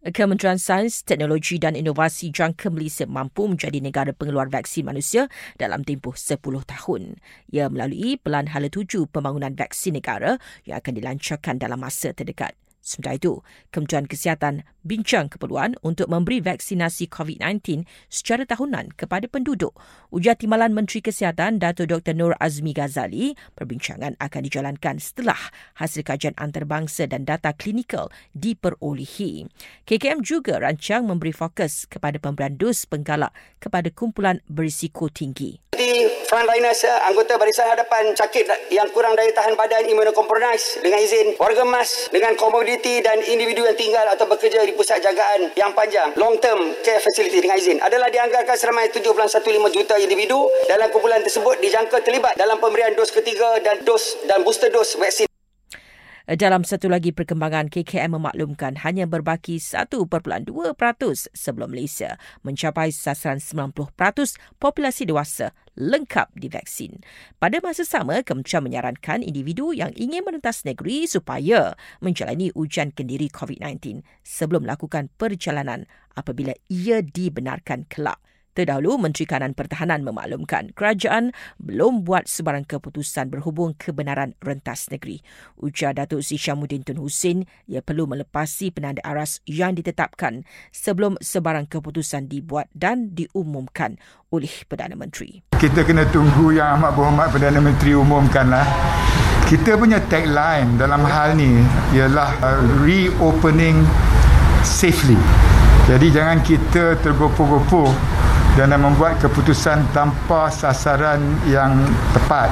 Kementerian Sains, Teknologi dan Inovasi jangka Malaysia mampu menjadi negara pengeluar vaksin manusia dalam tempoh 10 tahun. Ia melalui Pelan Hala Tuju Pembangunan Vaksin Negara yang akan dilancarkan dalam masa terdekat. Sementara itu, Kementerian Kesihatan bincang keperluan untuk memberi vaksinasi COVID-19 secara tahunan kepada penduduk. Ujar Timbalan Menteri Kesihatan Dato Dr Nur Azmi Ghazali, perbincangan akan dijalankan setelah hasil kajian antarabangsa dan data klinikal diperolehi. KKM juga rancang memberi fokus kepada pemberian dos penggalak kepada kumpulan berisiko tinggi frontliners anggota barisan hadapan sakit yang kurang daya tahan badan immunocompromised dengan izin warga emas dengan komoditi dan individu yang tinggal atau bekerja di pusat jagaan yang panjang. Long term care facility dengan izin. Adalah dianggarkan seramai 7.15 juta individu dalam kumpulan tersebut dijangka terlibat dalam pemberian dos ketiga dan dos dan booster dos vaksin dalam satu lagi perkembangan, KKM memaklumkan hanya berbaki 1.2% sebelum Malaysia mencapai sasaran 90% populasi dewasa lengkap divaksin. Pada masa sama, Kementerian menyarankan individu yang ingin merentas negeri supaya menjalani ujian kendiri COVID-19 sebelum melakukan perjalanan apabila ia dibenarkan kelak. Terdahulu, Menteri Kanan Pertahanan memaklumkan kerajaan belum buat sebarang keputusan berhubung kebenaran rentas negeri. Ujar Datuk Sri Syamuddin Tun Hussein, ia perlu melepasi penanda aras yang ditetapkan sebelum sebarang keputusan dibuat dan diumumkan oleh Perdana Menteri. Kita kena tunggu yang amat berhormat Perdana Menteri umumkanlah. Kita punya tagline dalam hal ni ialah uh, reopening safely. Jadi jangan kita tergopoh-gopoh dan membuat keputusan tanpa sasaran yang tepat.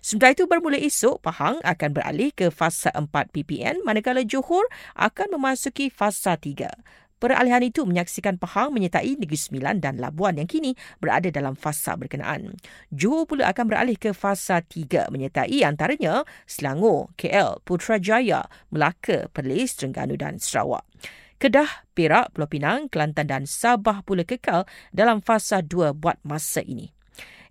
Sementara itu, bermula esok, Pahang akan beralih ke fasa 4 PPN manakala Johor akan memasuki fasa 3. Peralihan itu menyaksikan Pahang menyertai Negeri Sembilan dan Labuan yang kini berada dalam fasa berkenaan. Johor pula akan beralih ke fasa 3 menyertai antaranya Selangor, KL, Putrajaya, Melaka, Perlis, Terengganu dan Sarawak. Kedah, Perak, Pulau Pinang, Kelantan dan Sabah pula kekal dalam fasa 2 buat masa ini.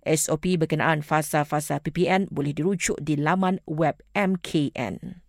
SOP berkenaan fasa-fasa PPN boleh dirujuk di laman web MKN.